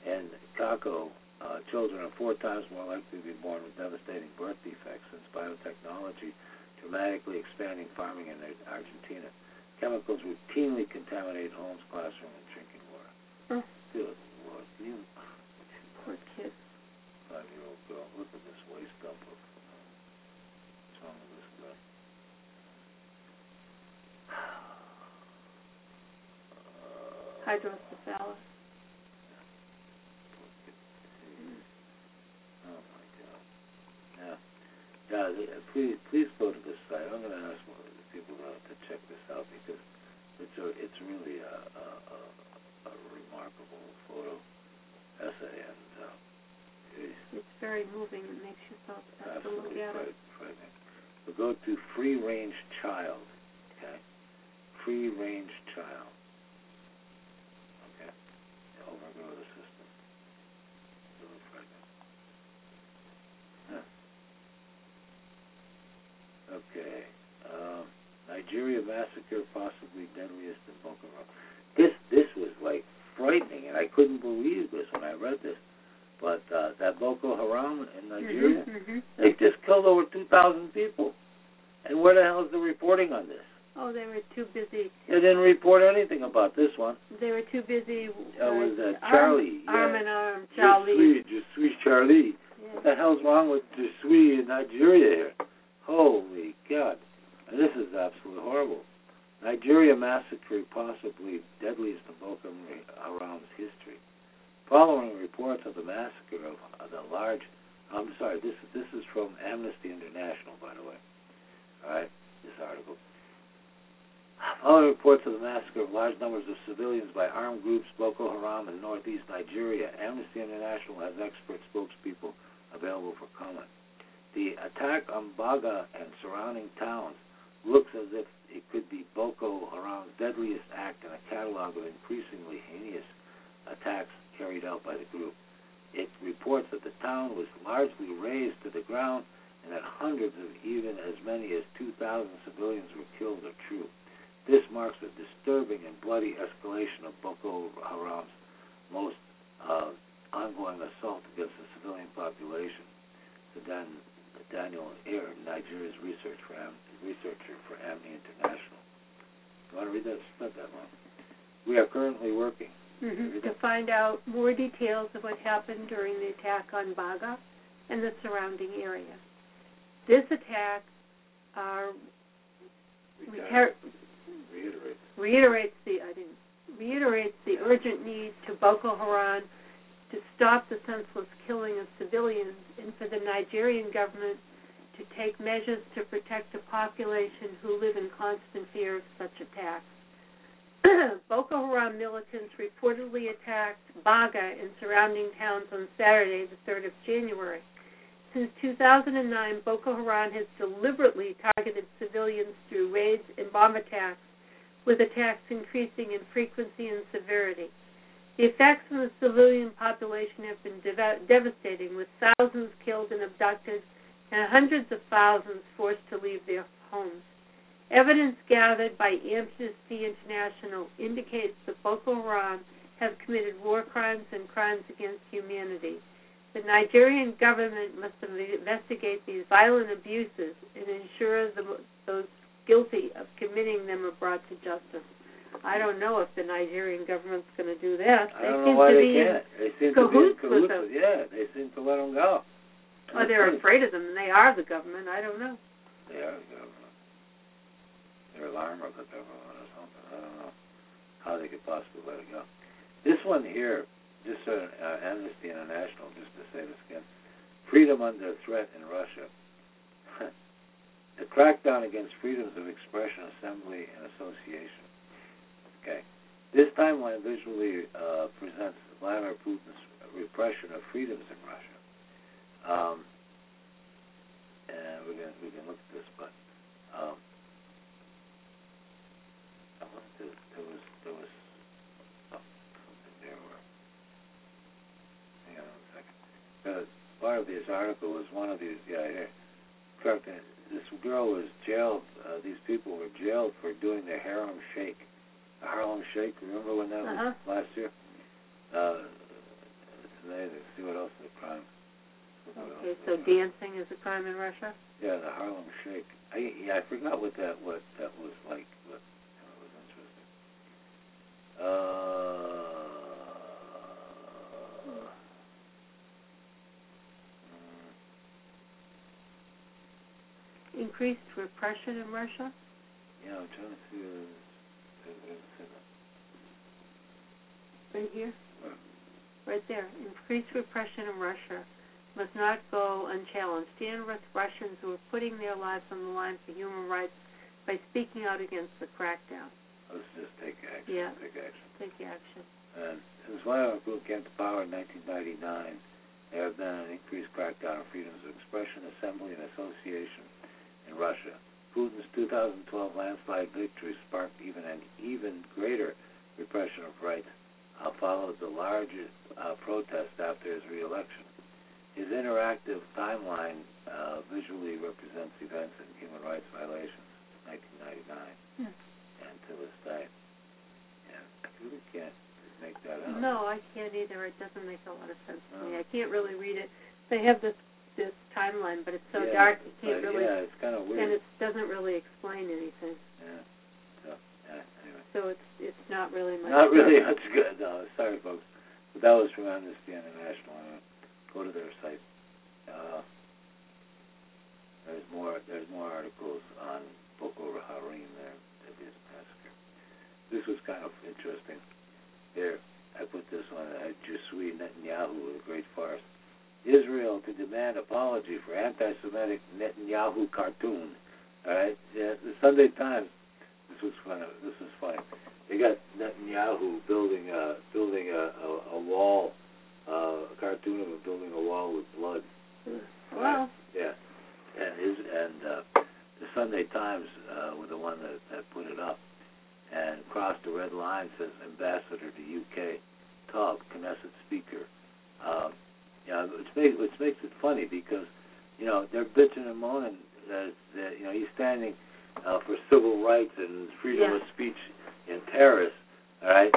In Chaco, uh, children are four times more likely to be born with devastating birth defects since biotechnology dramatically expanding farming in Argentina. Chemicals routinely contaminate homes, classroom, and drinking water. Oh, Good Lord, you poor kid. five-year-old girl, look at this waste dump of. What's wrong with this guy? Uh, Hydrocephalus. Oh my God. Yeah. Yeah. uh, Please, please go to this site. I'm going to ask one of the people to, to check this out because it's a, it's really a, a, a, a remarkable photo. essay, and uh, It's very moving. It makes you so have to look absolutely at it. frightening. We'll go to free range child. Okay, free range child. Okay, overgrow the system. Frightening. Huh. Okay. Um, Nigeria massacre possibly deadliest in Boko Haram. This this was like frightening, and I couldn't believe this when I read this. But uh, that Boko Haram in Nigeria, Mhm, mhm. they just killed over two thousand people. And where the hell is the reporting on this? Oh, they were too busy. They didn't report anything about this one. They were too busy. That was that uh, arm- Charlie. Arm yeah. in arm, Charlie. je suis Charlie. Yeah. What the hell's wrong with Je suis in Nigeria here? Holy God. This is absolutely horrible. Nigeria massacre possibly deadliest in Boko Haram's history. Following reports of the massacre of of the large, I'm sorry, this this is from Amnesty International, by the way. All right, this article. Following reports of the massacre of large numbers of civilians by armed groups Boko Haram in northeast Nigeria, Amnesty International has expert spokespeople available for comment. The attack on Baga and surrounding towns looks as if it could be Boko Haram's deadliest act in a catalog of increasingly heinous attacks carried out by the group. It reports that the town was largely razed to the ground and that hundreds of even as many as 2,000 civilians were killed or true. This marks a disturbing and bloody escalation of Boko Haram's most uh, ongoing assault against the civilian population. So Dan, Daniel Eyre, Nigeria's research for Am, researcher for Amnesty International. You want to read that? It's not that long. We are currently working. Mhm. To find out more details of what happened during the attack on Baga and the surrounding area. This attack uh, reiter- Reiterate. reiterates the I didn't reiterates the urgent need to Boko Haram to stop the senseless killing of civilians and for the Nigerian government to take measures to protect the population who live in constant fear of such attacks. Boko Haram militants reportedly attacked Baga and surrounding towns on Saturday, the 3rd of January. Since 2009, Boko Haram has deliberately targeted civilians through raids and bomb attacks, with attacks increasing in frequency and severity. The effects on the civilian population have been deva- devastating, with thousands killed and abducted and hundreds of thousands forced to leave their homes. Evidence gathered by Amnesty International indicates that Boko Haram have committed war crimes and crimes against humanity. The Nigerian government must investigate these violent abuses and ensure the, those guilty of committing them brought to justice. I don't know if the Nigerian government's going to do that. I They don't seem know why to they be can't. They seem to be in cahoots with them. Yeah, they seem to let them go. Well, they're afraid of them, and they are the government. I don't know. They are the government. They're alarm of the government or something. I don't know how they could possibly let it go. This one here, just uh, uh, Amnesty International, just to say this again, freedom under threat in Russia. the crackdown against freedoms of expression, assembly, and association. Okay. This timeline visually uh, presents Vladimir Putin's repression of freedoms in Russia. Um, and we can we can look at this, but um, I wanted to, there was there was something there where hang on a second. Uh, part of this article was one of these yeah here. Correct. uh, This girl was jailed. Uh, these people were jailed for doing the Harlem Shake. The Harlem Shake. Remember when that Uh-huh. was last year? Uh, it's amazing. See what else the crime. Okay, so dancing is a crime in Russia? Yeah, the Harlem Shake. I yeah, I forgot what that what that was like, but it was interesting. Uh, mm, Increased repression in Russia? yeah, I'm trying to see. There- there's a second. Right here? Where? Right there. Increased repression in Russia must not go unchallenged. Stand with Russians who are putting their lives on the line for human rights by speaking out against the crackdown. Let's just take action. Yeah. Take action. Take action. And since Vladimir Putin came to power in 1999, there have been an increased crackdown on freedoms of expression, assembly, and association in Russia. Putin's 2012 landslide victory sparked even an even greater repression of rights, uh, followed the largest uh, protest after his reelection. His interactive timeline uh, visually represents events and human rights violations, since 1999, Hmm. and to this day. Yeah, I really can't make that out. No, I can't either. It doesn't make a lot of sense to me. I can't really read it. They have this this timeline, but it's so Yeah, dark you can't but really, Yeah, it's kind of and it doesn't really explain anything. Yeah. So, yeah, anyway. So it's it's not really much. Not really much good, no. Sorry, folks. But that was from Amnesty International. Go to their site. Uh, there's more. There's more articles on Boko Haram there. Libya's massacre. This was kind of interesting. Here, I put this one. Uh, Je suis Netanyahu, a great farce. Israel to demand apology for anti-Semitic Netanyahu cartoon. All right, yeah, the Sunday Times. This was funny. This was funny. They got Netanyahu building a building a a, a wall, uh, a cartoon of him building a wall with blood. Well, Yeah, and his and uh, the Sunday Times uh, were the one that, that put it up, and across the red line says Ambassador to UK, Todd, Knesset Speaker. Um, you know, which makes which makes it funny because you know they're bitching and moaning that, that you know he's standing uh, for civil rights and freedom Yeah. of speech in Paris, all right,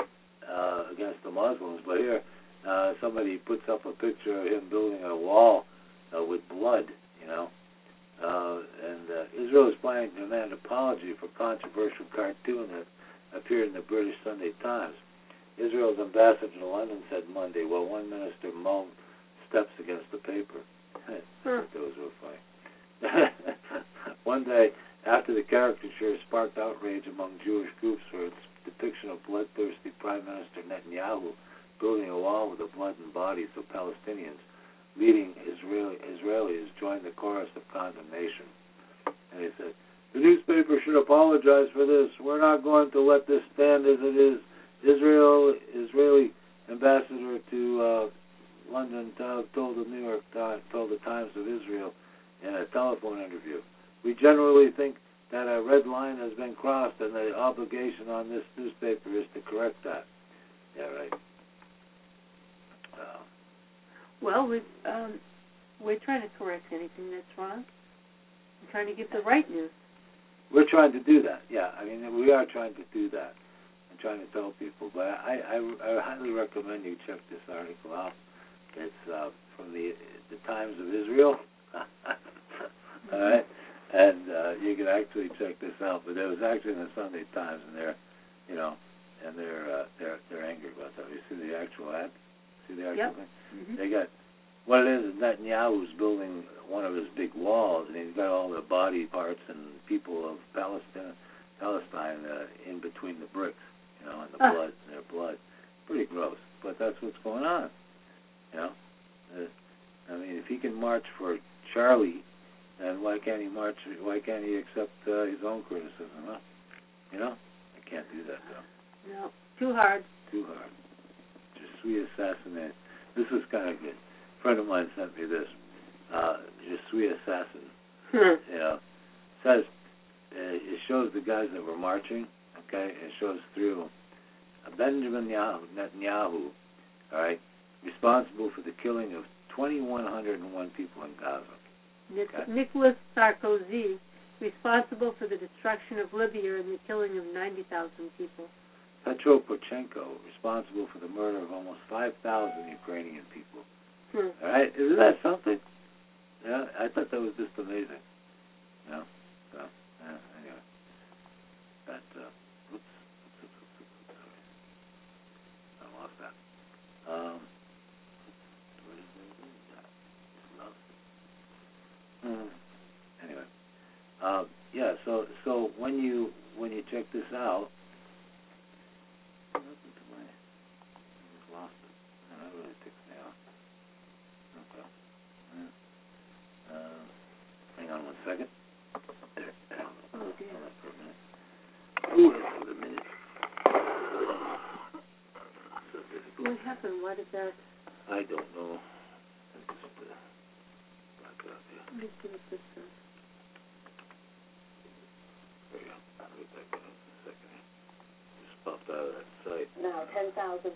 uh, against the Muslims. But here, uh, somebody puts up a picture of him building a wall uh, with blood, you know. Uh, and uh, Israel is planning to demand apology for controversial cartoon that appeared in the British Sunday Times. Israel's ambassador to London said Monday, while one minister mulled steps against the paper. Huh. thought those were funny. one day, after the caricature sparked outrage among Jewish groups for its depiction of bloodthirsty Prime Minister Netanyahu building a wall with the blood and bodies of Palestinians, leading Israeli, Israelis joined the chorus of condemnation. And he said, The newspaper should apologize for this. We're not going to let this stand as it is. Israel, Israeli ambassador to uh, London uh, told the New York Times, told the Times of Israel in a telephone interview. We generally think that a red line has been crossed, and the obligation on this newspaper is to correct that. Yeah, right. Uh, well, we um, we're trying to correct anything that's wrong. We're trying to get the right news. we're trying to do that. Yeah, I mean we are trying to do that. I'm trying to tell people, but I I, I highly recommend you check this article out. It's uh, from the the Times of Israel. All right, and uh, you can actually check this out. But it was actually in the Sunday Times, and they're, you know, and they're uh, they're they're angry about that. You see the actual ad? See the actual Yep. thing? Mm-hmm. They got what it is is Netanyahu's building one of his big walls, and he's got all the body parts and people of Palestine, Palestine uh, in between the bricks, you know, and the Ah. blood, their blood. Pretty gross, but that's what's going on. You know, uh, I mean, if he can march for Charlie, then why can't he march? Why can't he accept uh, his own criticism? Huh? You know, I can't do that though. No, too hard. Too hard. Just sweet assassinate. This is kind of good. A friend of mine sent me this. Uh, just sweet assassin. You know, says uh, it shows the guys that were marching. Okay, it shows through uh, Benjamin Netanyahu, all right, responsible for the killing of 2,101 people in Gaza. Okay. Nicolas Sarkozy, responsible for the destruction of Libya and the killing of 90,000 people. Petro Poroshenko, responsible for the murder of almost 5,000 Ukrainian people. Hmm. All right, isn't that something? Yeah, I thought that was just amazing. Know, so yeah, anyway, that uh, Uh, yeah. So so when you when you check this out, what happened uh, uh, hang on one second. What happened? Why did that? I don't know. I just uh, back up here. Just give us this. Back in a second. Just out of that site. Now, 10,000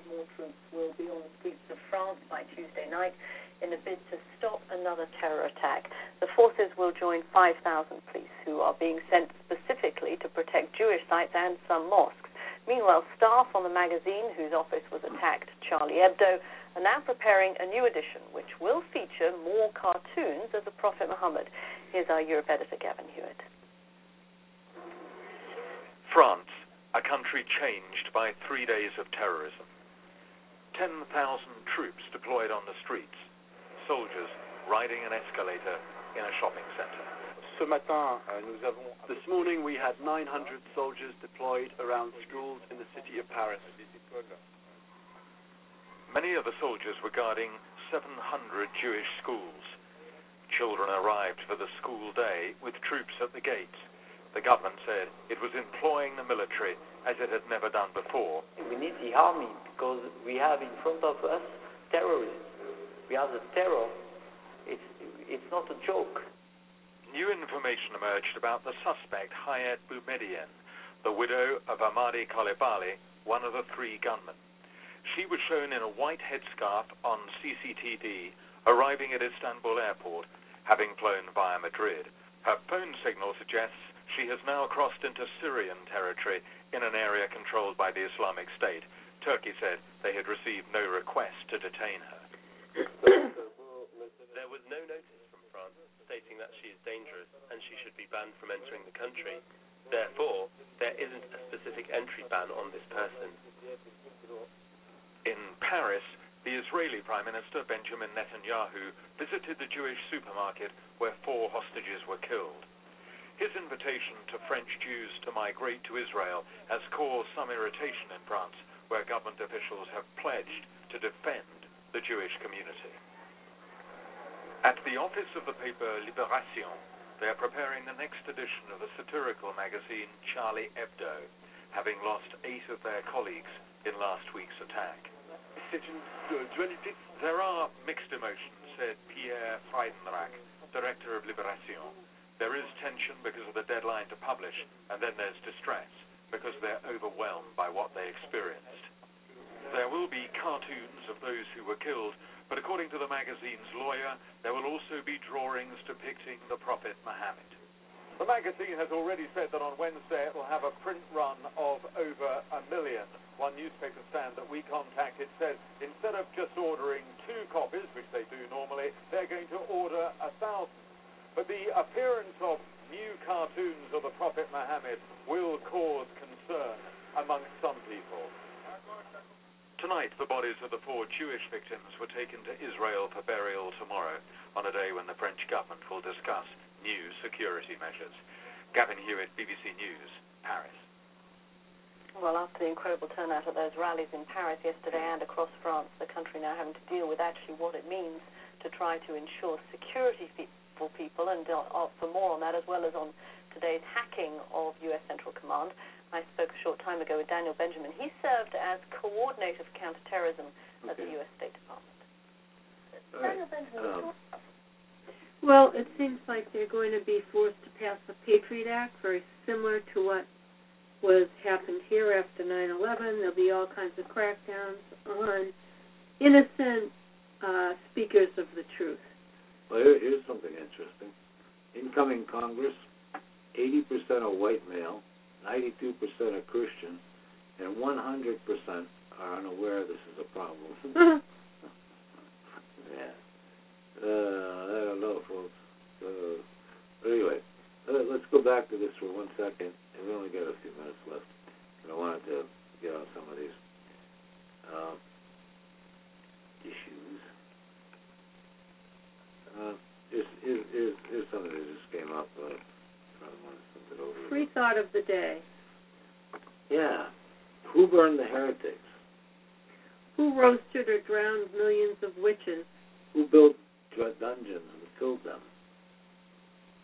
more troops will be on the streets of France by Tuesday night in a bid to stop another terror attack. The forces will join 5,000 police who are being sent specifically to protect Jewish sites and some mosques. Meanwhile, staff on the magazine whose office was attacked, Charlie Hebdo, are now preparing a new edition which will feature more cartoons of the Prophet Muhammad. Here's our Europe editor, Gavin Hewitt. France, a country changed by three days of terrorism. 10,000 troops deployed on the streets, soldiers riding an escalator in a shopping center. Euh, This morning we had 900 soldiers deployed around schools in the city of Paris. Many of the soldiers were guarding 700 Jewish schools. Children arrived for the school day with troops at the gates. The government said it was employing the military as it had never done before. We need the army because we have in front of us terrorists. We have the terror. It's it's not a joke. New information emerged about the suspect Hayat Boumediene, the widow of Amedy Coulibaly, one of the three gunmen. She was shown in a white headscarf on CCTV arriving at Istanbul airport, having flown via Madrid. Her phone signal suggests she has now crossed into Syrian territory in an area controlled by the Islamic State. Turkey said they had received no request to detain her. There was no notice from France stating that she is dangerous and she should be banned from entering the country. Therefore, there isn't a specific entry ban on this person. In Paris, the Israeli Prime Minister Benjamin Netanyahu visited the Jewish supermarket where four hostages were killed. His invitation to French Jews to migrate to Israel has caused some irritation in France, where government officials have pledged to defend the Jewish community. At the office of the paper Libération, they are preparing the next edition of the satirical magazine Charlie Hebdo, having lost eight of their colleagues in last week's attack. Euh. There are mixed emotions, said Pierre Fraidenraich, director of Libération. There is tension because of the deadline to publish, and then there's distress because they're overwhelmed by what they experienced. There will be cartoons of those who were killed, but according to the magazine's lawyer, there will also be drawings depicting the Prophet Muhammad. The magazine has already said that on Wednesday it will have a print run of over a million. One newspaper stand that we contacted says instead of just ordering two copies, which they do normally, they're going to order a thousand. But the appearance of new cartoons of the Prophet Muhammad will cause concern amongst some people. Tonight, the bodies of the four Jewish victims were taken to Israel for burial tomorrow, on a day when the French government will discuss new security measures. Gavin Hewitt, BBC News, Paris. Well, after the incredible turnout at those rallies in Paris yesterday and across France, the country now having to deal with actually what it means to try to ensure security for people. And uh, for more on that, as well as on today's hacking of U.S. Central Command, I spoke a short time ago with Daniel Benjamin. He served as coordinator for counterterrorism at the U.S. State Department. All right. Daniel Benjamin, Um, Well, it seems like they're going to be forced to pass the Patriot Act, very similar to what was happened here after 9/11. There'll be all kinds of crackdowns on innocent uh, speakers of the truth. Well, here, here's something interesting. Incoming Congress, 80% are white male, 92% are Christian, and 100% are unaware this is a problem. yeah. Uh, I don't know, folks. Uh, anyway, uh, let's go back to this for one second, and we only got a few minutes left. And I wanted to get on some of these uh, issues. Uh, here's something that just came up. Uh, probably want to it over. Free thought of the day. Yeah. Who burned the heretics? Who roasted or drowned millions of witches? Who built dungeons and filled them?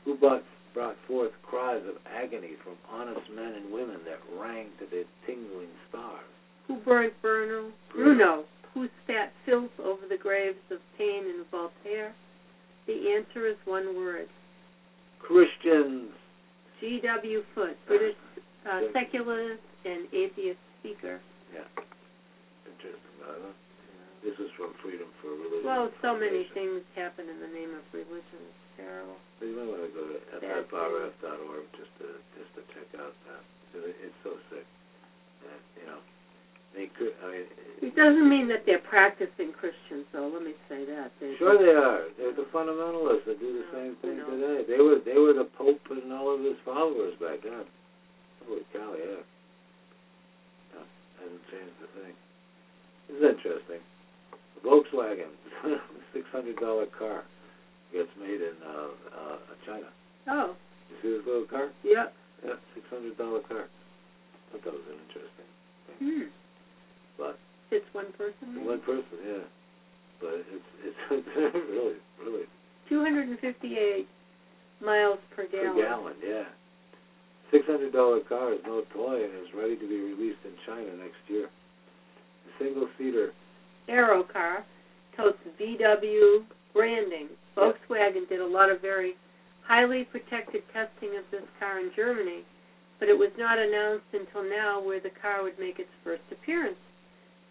Who brought, brought forth cries of agony from honest men and women that rang to the tingling stars? Who burnt Bruno? Bruno. who spat filth over the graves of Paine and Voltaire? The answer is one word. Christians. G.W. Foote, British uh, secularist and atheist speaker. Yeah. Interesting, huh? This is from Freedom for Religion. Well, so many things happen in the name of religion. It's terrible. You might want to go to ffrf.org just to just to check out that it's so sick. And, you know, they could. I mean, It doesn't mean that they're practicing Christians, though. Let me say that. They, sure they are. They're the fundamentalists that do the No, same thing knows? today. They were they were the Pope and all of his followers back then. Holy cow, yeah. yeah hasn't changed a thing. This is interesting. The Volkswagen, six hundred dollar car, gets made in uh, uh, China. Oh, You see this little car? yeah. Yeah, six hundred dollar car. thought that was an interesting. Hmm. But It's one person. maybe? one person, yeah. But it's it's, really really 258 miles per gallon. per gallon. yeah. Six hundred dollar car is no toy and is ready to be released in China next year. The single seater Aero car totes VW branding. Volkswagen did a lot of very highly protected testing of this car in Germany, but it was not announced until now where the car would make its first appearance.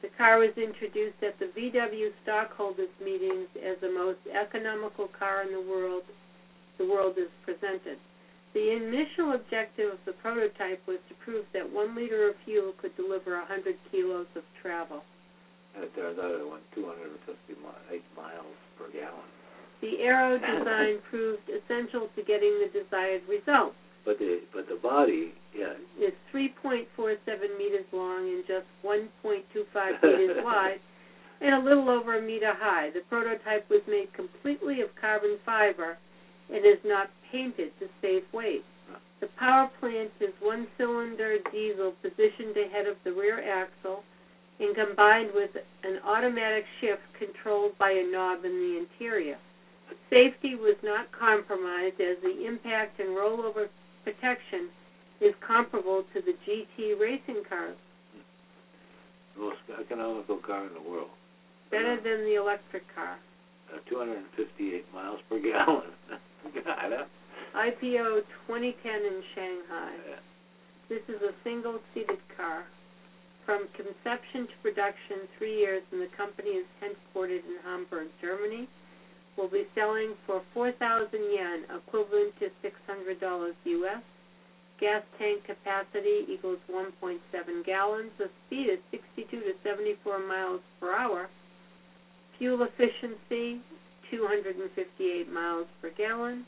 The car was introduced at the VW stockholders meetings as the most economical car in the world the world is presented. The initial objective of the prototype was to prove that one liter of fuel could deliver 100 kilos of travel. it turns out it went two hundred and fifty mi- eight miles per gallon. The aero design proved essential to getting the desired result. But the but the body, yeah. It's 3.47 meters long and just 1.25 meters wide and a little over a meter high. The prototype was made completely of carbon fiber and is not painted to save weight. The power plant is one cylinder diesel positioned ahead of the rear axle and combined with an automatic shift controlled by a knob in the interior. Safety was not compromised as the impact and rollover protection is comparable to the GT racing cars, The most economical car in the world. better than the electric car. Uh, 258 miles per gallon. God, huh? IPO 2010 in Shanghai. Yeah. This is a single seated car. From conception to production, three years, and the company is headquartered in Hamburg, Germany. Will be selling for 4,000 yen, equivalent to $600 US. Gas tank capacity equals 1.7 gallons. The speed is 62 to 74 miles per hour. Fuel efficiency 258 miles per gallon.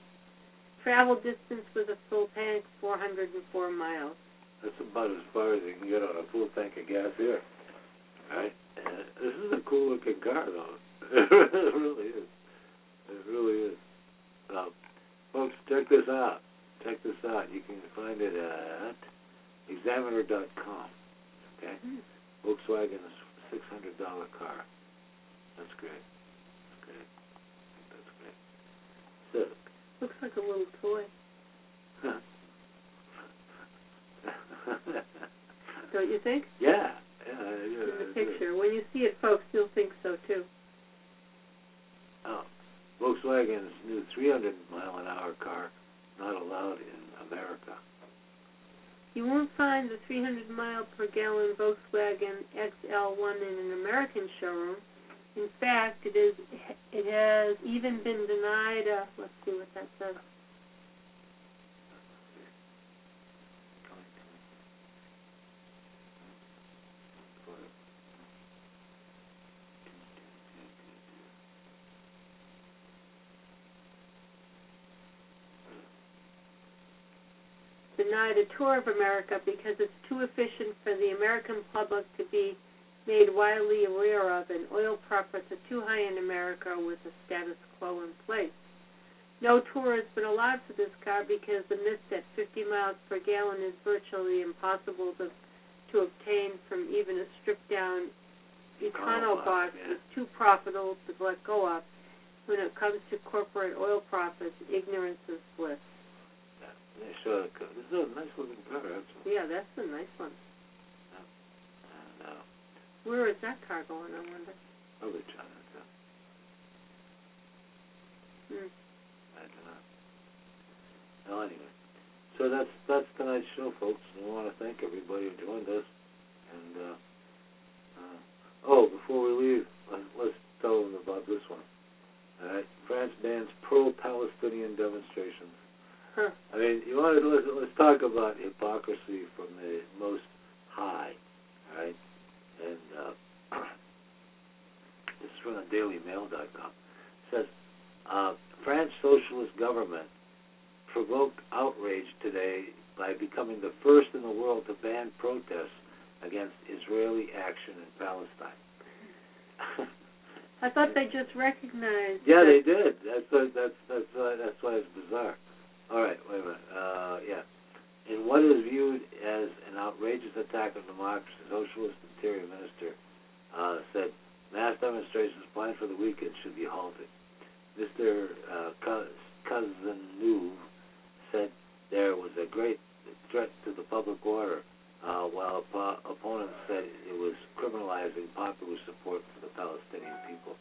Travel distance with a full tank 404 miles. That's about as far as you can get on a full tank of gas here. Right? And this is a cool looking car, though. it really is. It really is. Um, folks, check this out. Check this out. You can find it at examiner.com. Okay? Hmm. Volkswagen's $600 car. That's great. That's great. That's great. So, Looks like a little toy, don't you think? yeah. Yeah, yeah. In the is. picture. When you see it, folks, you'll think so too. Oh, Volkswagen's new 300 mile an hour car not allowed in America. You won't find the 300 mile per gallon Volkswagen XL1 in an American showroom. In fact, it is it has even been denied. Uh, let's see what that says. Denied a tour of America because it's too efficient for the American public to be made widely aware of, and oil profits are too high in America with the status quo in place. No tour has been allowed for this car because the mist at 50 miles per gallon is virtually impossible to to obtain from even a stripped down Econo Econo oh, box box, yeah. is too profitable to let go of. When it comes to corporate oil profits, ignorance is bliss. They the. This is a nice looking car, actually. Yeah, that's a nice one. And, uh, Where is that car going, I wonder? Other China, too. Hmm. Imagine that. Well, anyway. So that's that's tonight's show, folks. And I want to thank everybody who joined us. And uh, uh, oh, before we leave, let, let's tell them about this one. All right, France bans pro-Palestinian demonstrations. Huh. I mean, you want to let's, let's talk about hypocrisy from the most high, right? And uh, this is from the DailyMail.com. It says uh, France socialist government provoked outrage today by becoming the first in the world to ban protests against Israeli action in Palestine. I thought they just recognized. Yeah, that- they did. That's what, that's that's uh, that's why it's bizarre. All right, wait a minute. Uh, yeah, in what is viewed as an outrageous attack on democracy, Socialist Interior Minister uh, said mass demonstrations planned for the weekend should be halted. Mr. Uh, Cazeneuve said there was a great threat to the public order, uh, while oppo- opponents said it was criminalizing popular support for the Palestinian people.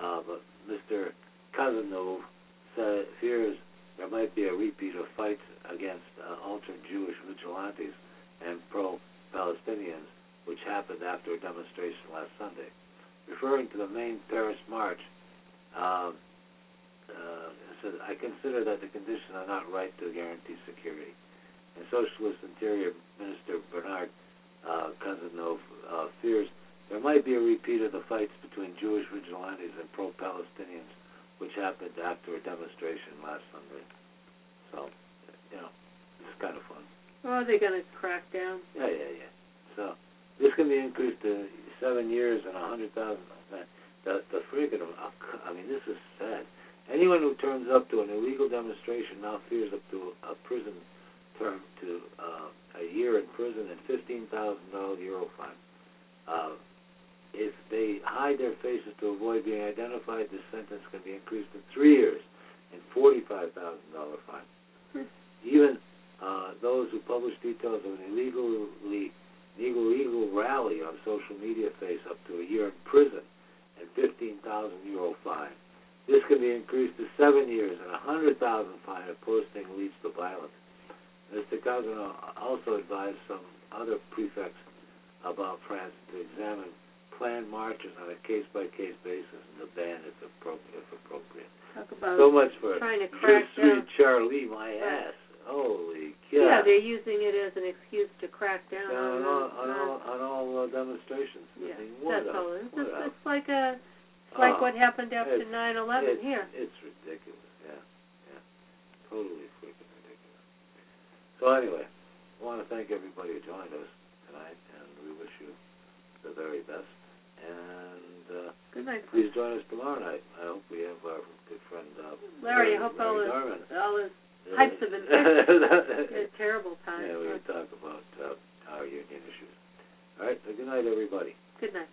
Uh, but Mr. Cazeneuve said fears there might be a repeat of fights against uh, ultra-Jewish vigilantes and pro-Palestinians, which happened after a demonstration last Sunday. Referring to the main Paris march, um, uh, says, I consider that the conditions are not right to guarantee security. And Socialist Interior Minister Bernard uh, Cazeneuve uh, fears there might be a repeat of the fights between Jewish vigilantes and pro-Palestinians, which happened after a demonstration last Sunday. So, you know, it's kind of fun. Oh, they're going to crack down. Yeah, yeah, yeah. So this can be increased to seven years and a hundred thousand. The the friggin' I mean, this is sad. Anyone who turns up to an illegal demonstration now fears up to a prison term to uh, a year in prison and fifteen thousand dollar euro fine. Uh, if they hide their faces to avoid being identified, the sentence can be increased to three years and forty-five thousand dollar fine. Hmm. Even uh, those who publish details of an illegally illegal, illegal rally on social media face up to a year in prison and 15,000 euro fine. This can be increased to seven years and a 100,000 fine if posting leads to violence. Mr. Kazano also advised some other prefects about France to examine planned marches on a case-by-case basis and to ban if appropriate. If appropriate. Talk about So much for trying to crack down. Charlie, my Right. ass. Holy Yeah, cow. they're using it as an excuse to crack down on on, all, uh, on all, on all uh, demonstrations. Yeah, I mean, that's a, all. It's, just, a- it's like a, it's like Oh, what happened after it's- 9/11 here. It's ridiculous. Yeah, yeah, totally freaking ridiculous. So anyway, I want to thank everybody who joined us tonight, and we wish you the very best. And uh, good night. Please join us tomorrow night. I hope we have our good friend uh, Larry. Larry I hope Larry all his all his pipes have been fixed. terrible time. Yeah, we will talk about uh, our union issues. All right. So good night, everybody. Good night.